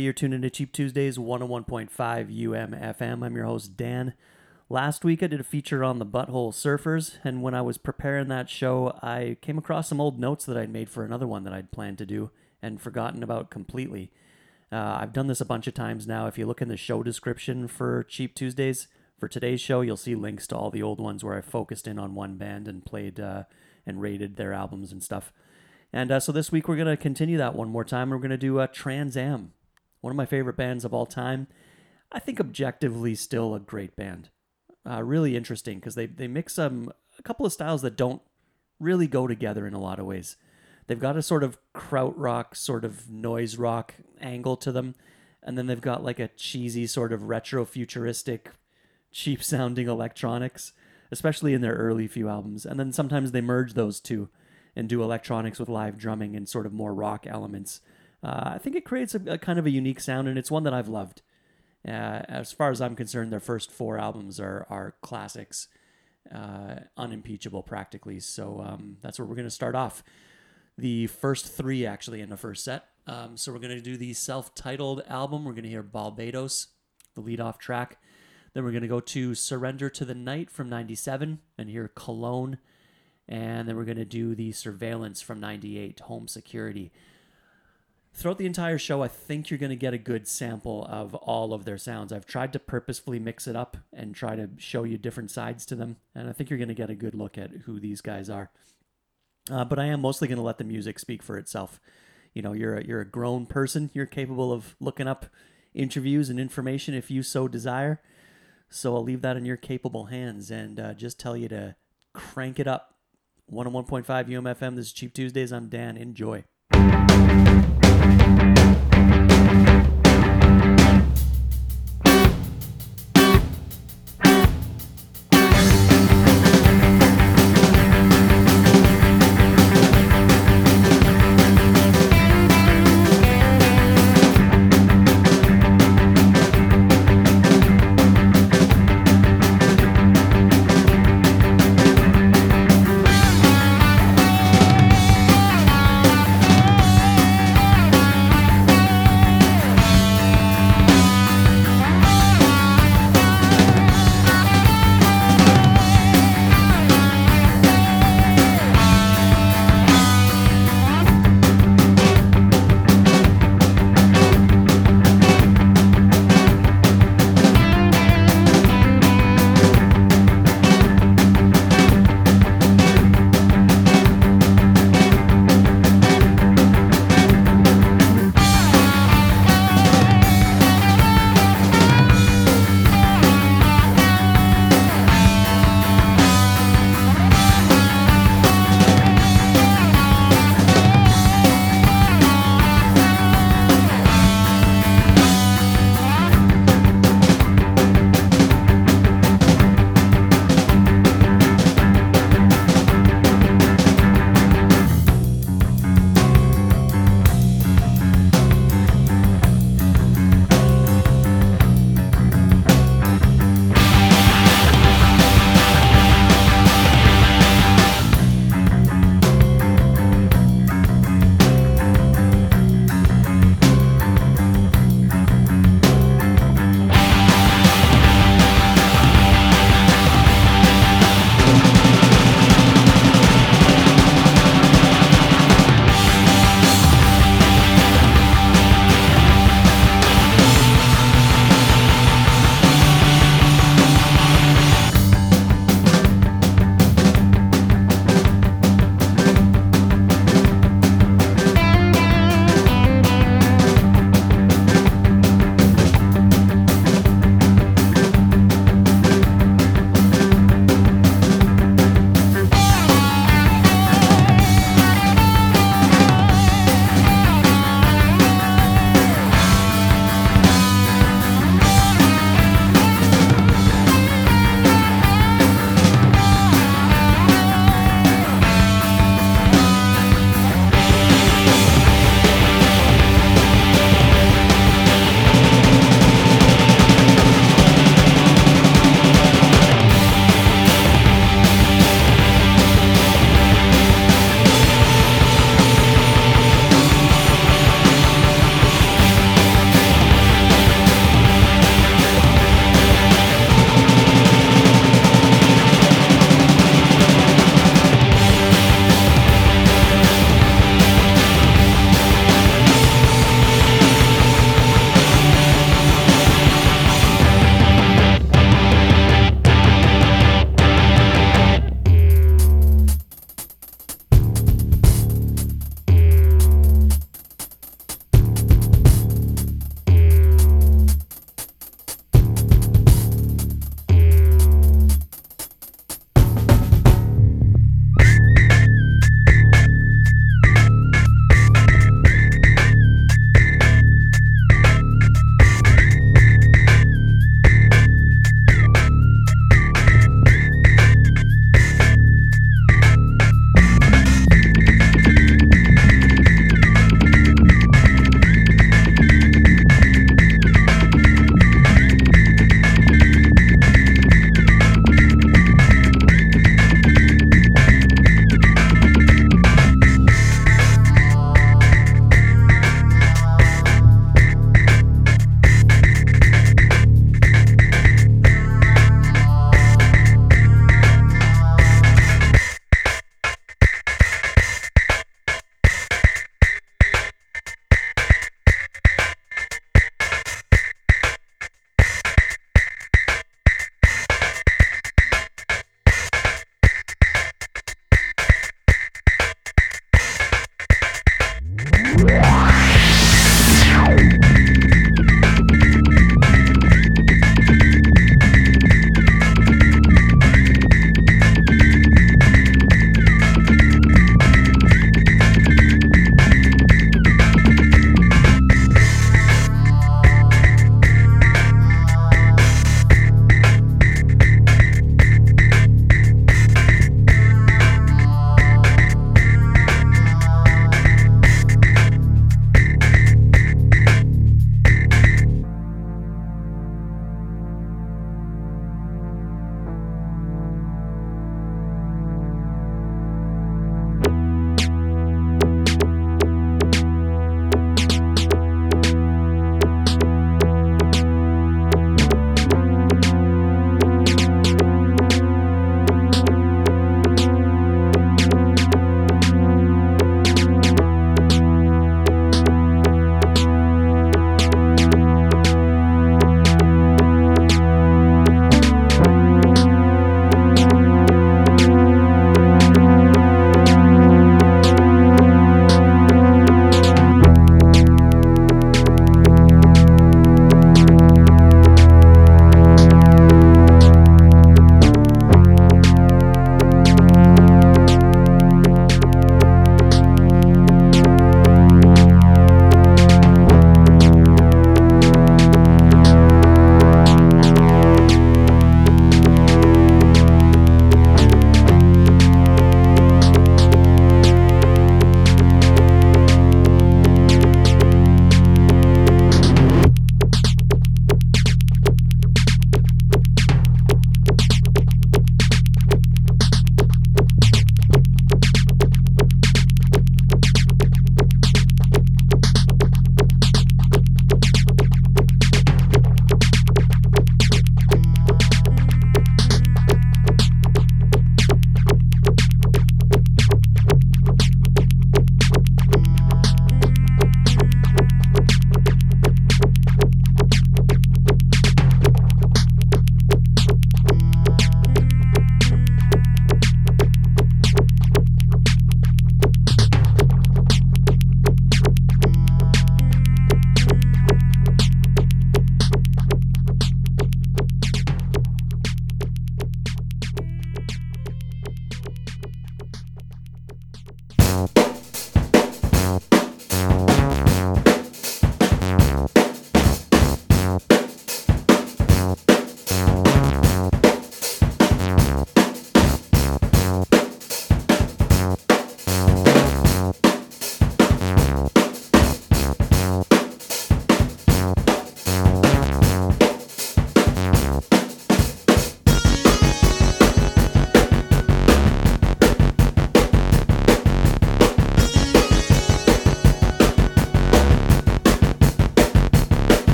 You're tuned into Cheap Tuesdays 101.5 UMFM. I'm your host, Dan. Last week I did a feature on the Butthole Surfers, and when I was preparing that show, I came across some old notes that I'd made for another one that I'd planned to do and forgotten about completely. Uh, I've done this a bunch of times now. If you look in the show description for Cheap Tuesdays, for today's show, you'll see links to all the old ones where I focused in on one band and played uh, and rated their albums and stuff. And uh, so this week we're going to continue that one more time. We're going to do a Trans Am, one of my favorite bands of all time. I think objectively still a great band. Uh, really interesting because they, they mix um, a couple of styles that don't really go together in a lot of ways. They've got a sort of krautrock, sort of noise rock angle to them. And then they've got like a cheesy, sort of retro futuristic, cheap sounding electronics, especially in their early few albums. And then sometimes they merge those two and do electronics with live drumming and sort of more rock elements. Uh, I think it creates a, a, kind of a unique sound, and it's one that I've loved. Uh, as far as I'm concerned, their first four albums are are classics, uh, unimpeachable practically. So um, that's where we're going to start off the first three actually in the first set. Um, so we're going to do the self-titled album. We're going to hear Barbados, the lead-off track. Then we're going to go to Surrender to the Night from 97 and hear Cologne. And then we're going to do the Surveillance from 98, Home Security. Throughout the entire show, I think you're going to get a good sample of all of their sounds. I've tried to purposefully mix it up and try to show you different sides to them. And I think you're going to get a good look at who these guys are. Uh, but I am mostly going to let the music speak for itself. You know, you're a, you're a grown person. You're capable of looking up interviews and information if you so desire. So I'll leave that in your capable hands and uh, just tell you to crank it up. 101.5 UMFM. This is Cheap Tuesdays. I'm Dan. Enjoy.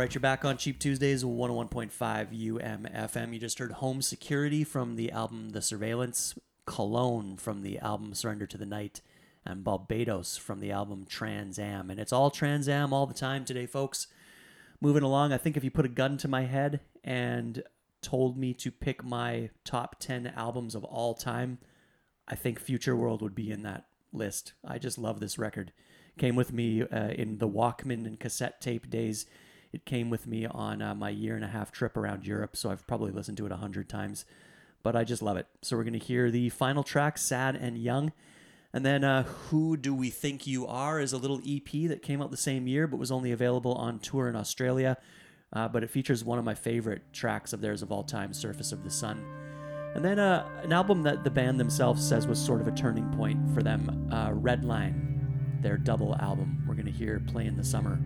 Right, you're back on Cheap Tuesdays, 101.5 UMFM. You just heard Home Security from the album The Surveillance, Cologne from the album Surrender to the Night, and Barbados from the album Trans Am. And it's all Trans Am all the time today, folks. Moving along, I think if you put a gun to my head and told me to pick my top 10 albums of all time, I think Future World would be in that list. I just love this record. Came with me uh, in the Walkman and cassette tape days. It came with me on uh, my year and a half trip around Europe, so I've probably listened to it a hundred times. But I just love it. So we're going to hear the final track, Sad and Young. And then uh, Who Do We Think You Are is a little EP that came out the same year, but was only available on tour in Australia. Uh, but it features one of my favorite tracks of theirs of all time, Surface of the Sun. And then uh, an album that the band themselves says was sort of a turning point for them, uh, Redline, their double album. We're going to hear Play in the Summer.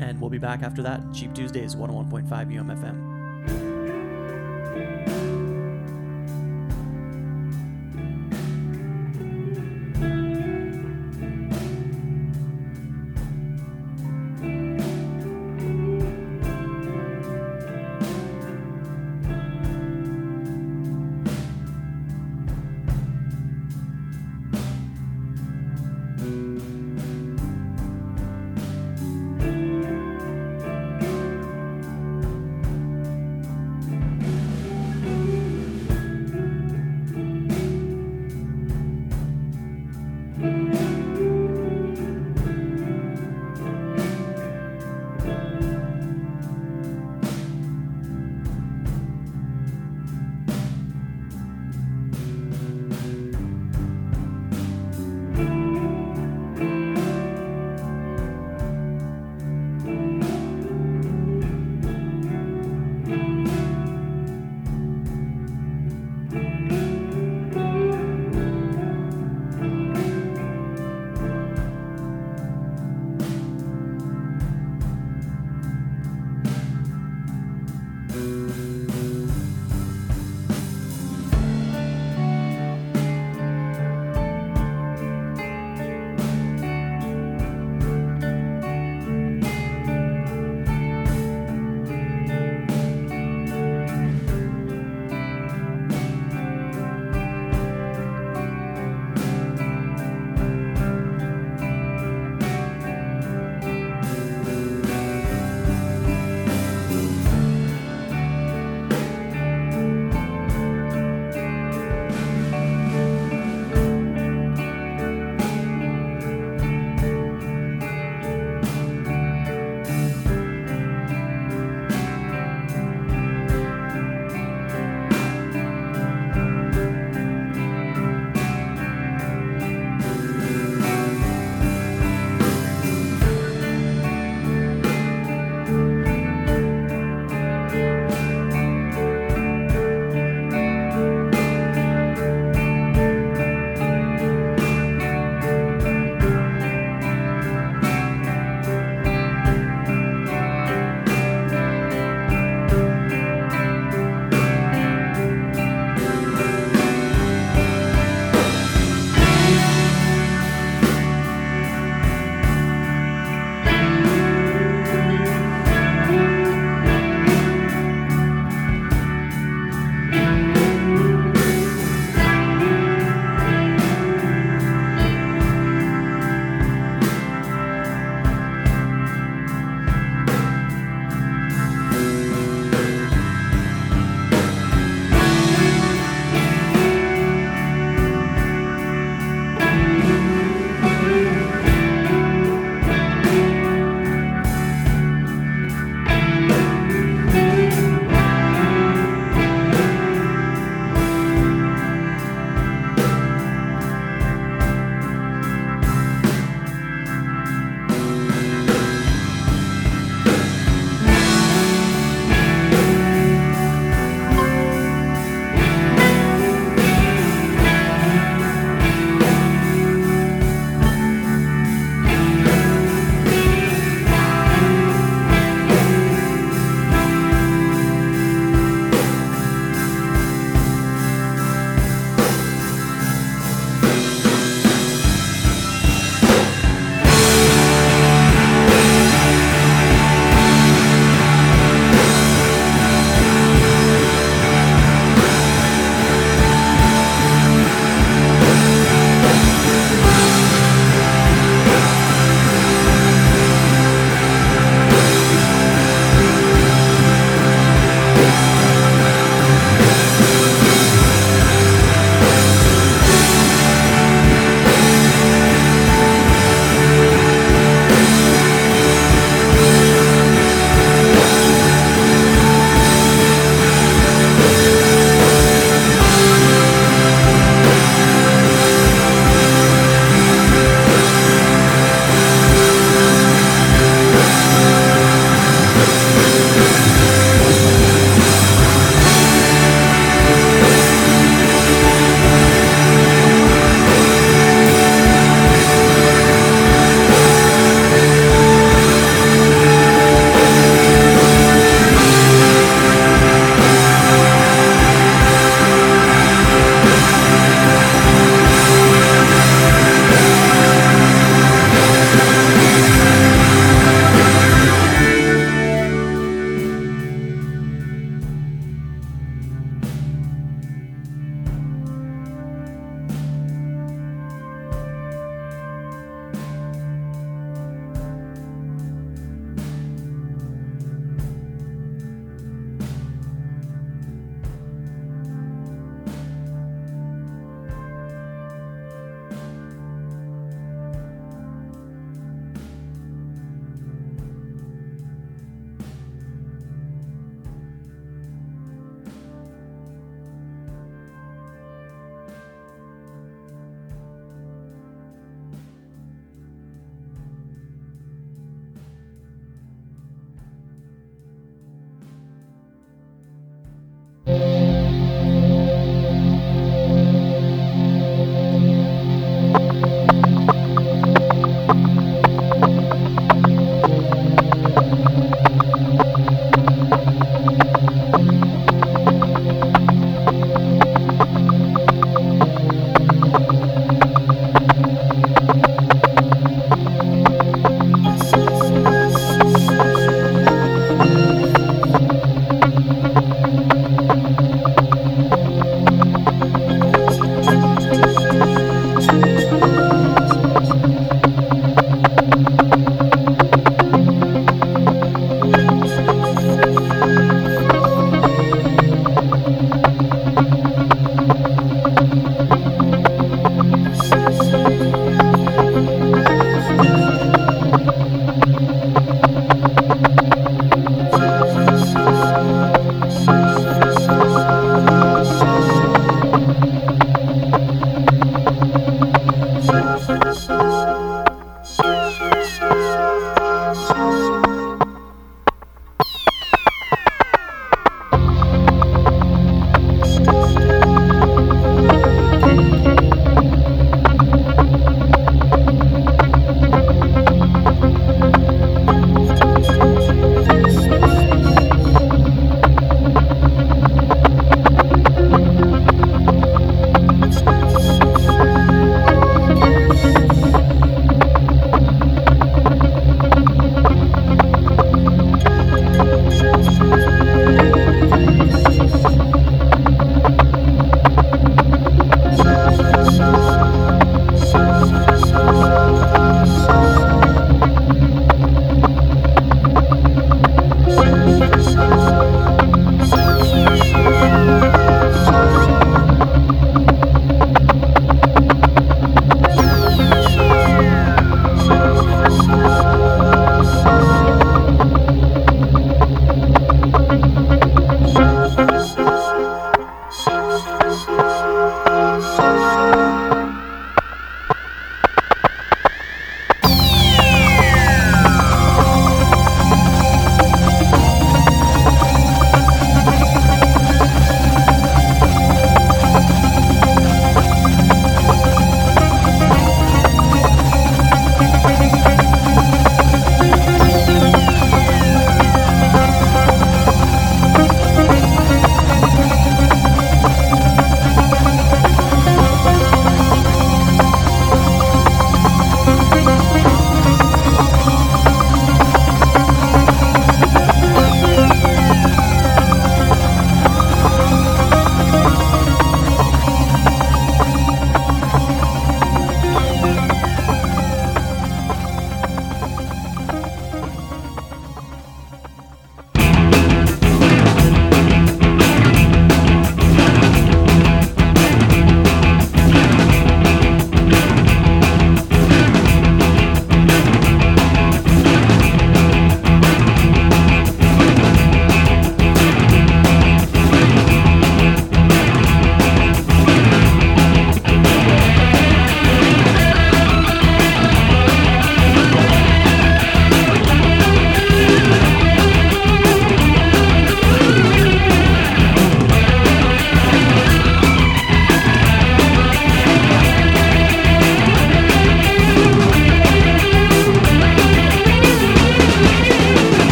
And we'll be back after that. Cheap Tuesdays, 101.5 UMFM.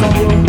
Before.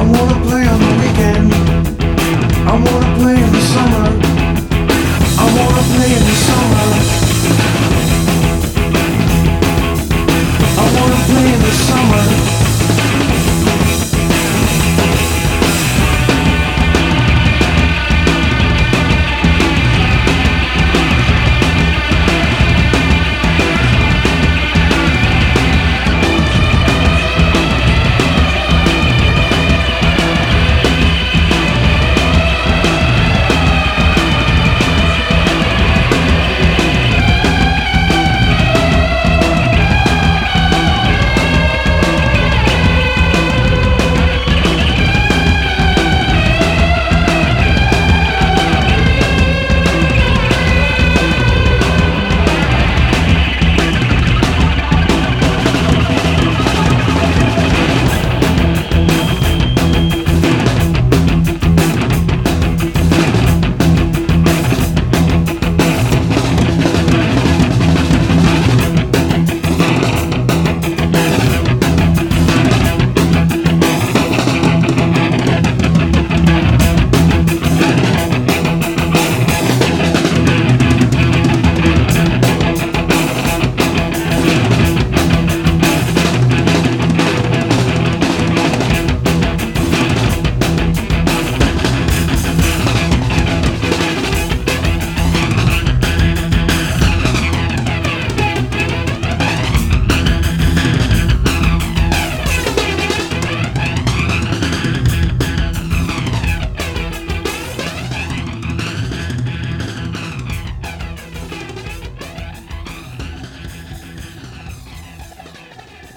I wanna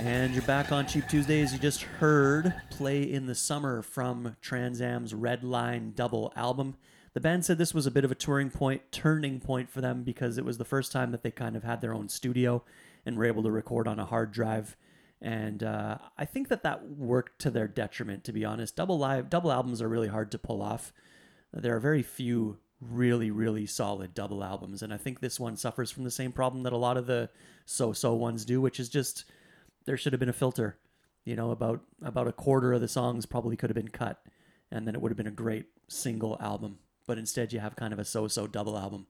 And you're back on Cheap Tuesdays. You just heard Play in the Summer from Trans Am's Red Line double album. The band said this was a bit of a touring point, turning point for them because it was the first time that they kind of had their own studio and were able to record on a hard drive. And uh, I think that that worked to their detriment, to be honest. Double live, double albums are really hard to pull off. There are very few really, really solid double albums, and I think this one suffers from the same problem that a lot of the so-so ones do, which is just there should have been a filter. You know, about about a quarter of the songs probably could have been cut, and then it would have been a great single album. But instead, you have kind of a so-so double album.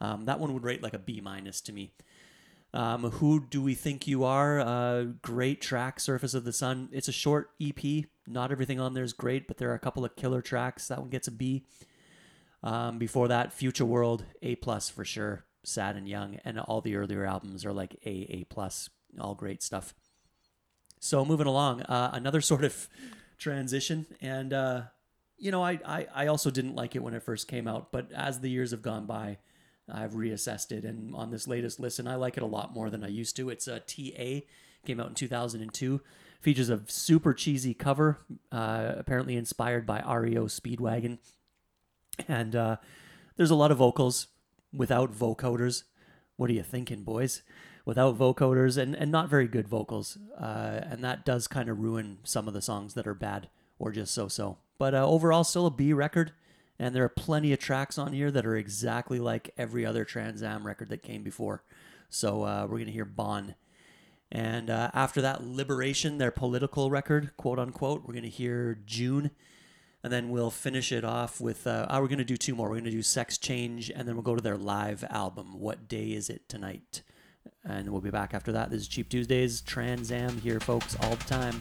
Um, that one would rate like a B minus to me. Um, who do we think you are? Uh, great track, Surface of the Sun. It's a short EP. Not everything on there is great, but there are a couple of killer tracks. That one gets a B. Um, before that, Future World, A plus for sure. Sad and Young, and all the earlier albums are like A, A plus, all great stuff. So moving along, uh, another sort of transition, and uh, you know, I, I I also didn't like it when it first came out, but as the years have gone by, I've reassessed it, and on this latest listen, I like it a lot more than I used to. It's a TA, came out in 2002. Features a super cheesy cover, uh, apparently inspired by REO Speedwagon, and uh, there's a lot of vocals without vocoders. What are you thinking, boys? Without vocoders and, and not very good vocals. Uh, and that does kind of ruin some of the songs that are bad or just so so. But uh, overall, still a B record. And there are plenty of tracks on here that are exactly like every other Trans Am record that came before. So uh, we're going to hear Bon. And uh, after that, Liberation, their political record, quote unquote, we're going to hear June and then we'll finish it off with uh, oh, we're going to do two more we're going to do sex change and then we'll go to their live album what day is it tonight and we'll be back after that. This is cheap tuesdays trans am here folks all the time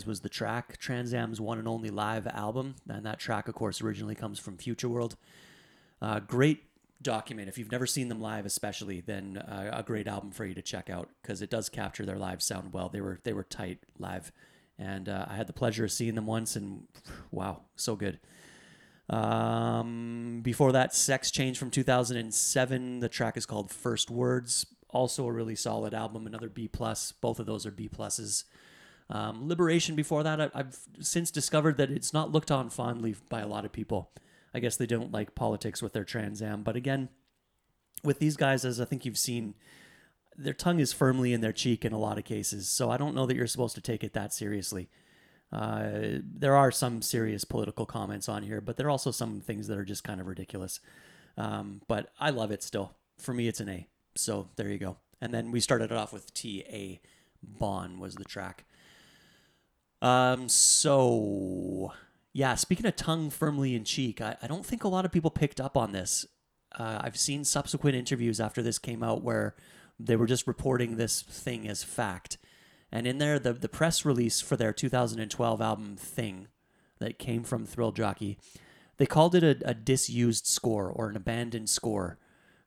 Eyes was the track, Trans Am's one and only live album. And that track, of course, originally comes from Futureworld. Uh, great document. If you've never seen them live, especially, then uh, a great album for you to check out because it does capture their live sound well. They were they were tight live, and uh, I had the pleasure of seeing them once, and wow, so good. Um, before that, Sex Change from 2007. The track is called First Words. Also a really solid album. Another B plus. Both of those are B pluses. Um, Liberation before that, I, I've since discovered that it's not looked on fondly by a lot of people. I guess they don't like politics with their Trans Am. But again, with these guys, as I think you've seen, their tongue is firmly in their cheek in a lot of cases. So I don't know that you're supposed to take it that seriously. Uh, there are some serious political comments on here, but there are also some things that are just kind of ridiculous. Um, but I love it still. For me, it's an A. So there you go. And then we started it off with T A. Bon was the track. Um, so yeah, speaking of tongue firmly in cheek, I, I don't think a lot of people picked up on this. Uh, I've seen subsequent interviews after this came out where they were just reporting this thing as fact. And in there, the, the press release for their 2012 album Thing that came from Thrill Jockey, they called it a, a disused score or an abandoned score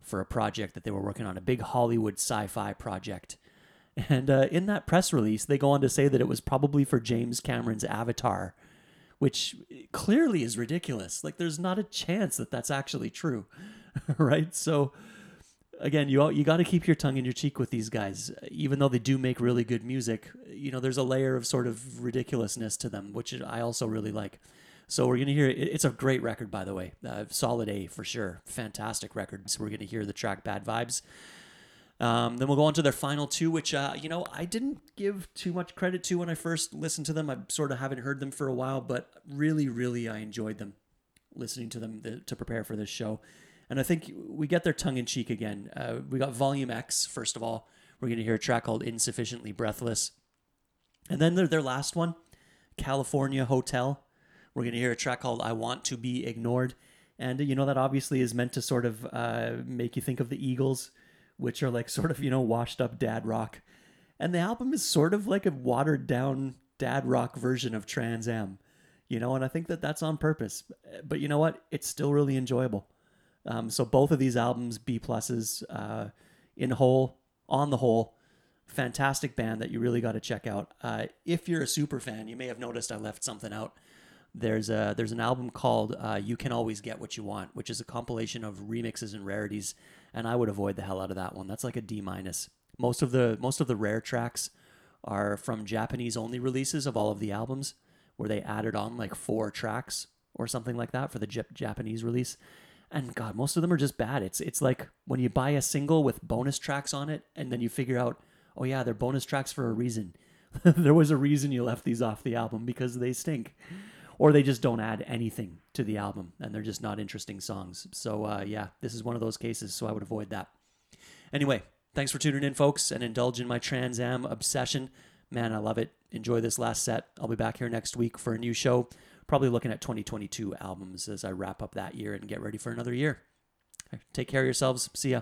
for a project that they were working on, a big Hollywood sci fi project. And uh, in that press release, they go on to say that it was probably for James Cameron's Avatar, which clearly is ridiculous. Like, there's not a chance that that's actually true, right? So, again, you you got to keep your tongue in your cheek with these guys, even though they do make really good music. you know, there's a layer of sort of ridiculousness to them, which I also really like. So we're gonna hear. it- It's a great record, by the way. Uh, solid A for sure. Fantastic record. So we're gonna hear the track "Bad Vibes." Um, then we'll go on to their final two, which uh, you know I didn't give too much credit to when I first listened to them. I sort of haven't heard them for a while, but really, really, I enjoyed them listening to them th- to prepare for this show. And I think we get their tongue in cheek again. Uh, we got Volume X first of all. We're gonna hear a track called "Insufficiently Breathless," and then their their last one, California Hotel. We're going to hear a track called I Want to Be Ignored. And, you know, that obviously is meant to sort of uh, make you think of the Eagles, which are like sort of, you know, washed up dad rock. And the album is sort of like a watered down dad rock version of Trans Am, you know, and I think that that's on purpose. But you know what? It's still really enjoyable. Um, so both of these albums, B pluses, uh, in whole, on the whole, fantastic band that you really got to check out. Uh, if you're a super fan, you may have noticed I left something out. There's a there's an album called uh, "You Can Always Get What You Want," which is a compilation of remixes and rarities, and I would avoid the hell out of that one. That's like a D minus. Most of the most of the rare tracks are from Japanese only releases of all of the albums, where they added on like four tracks or something like that for the Japanese release. And God, most of them are just bad. It's it's like when you buy a single with bonus tracks on it, and then you figure out, oh yeah, they're bonus tracks for a reason. there was a reason you left these off the album because they stink, or they just don't add anything to the album, and they're just not interesting songs. So uh, yeah, this is one of those cases. So I would avoid that. Anyway, thanks for tuning in, folks, and indulge in my Trans Am obsession. Man, I love it. Enjoy this last set. I'll be back here next week for a new show. Probably looking at 2022 albums as I wrap up that year and get ready for another year. Take care of yourselves. See ya.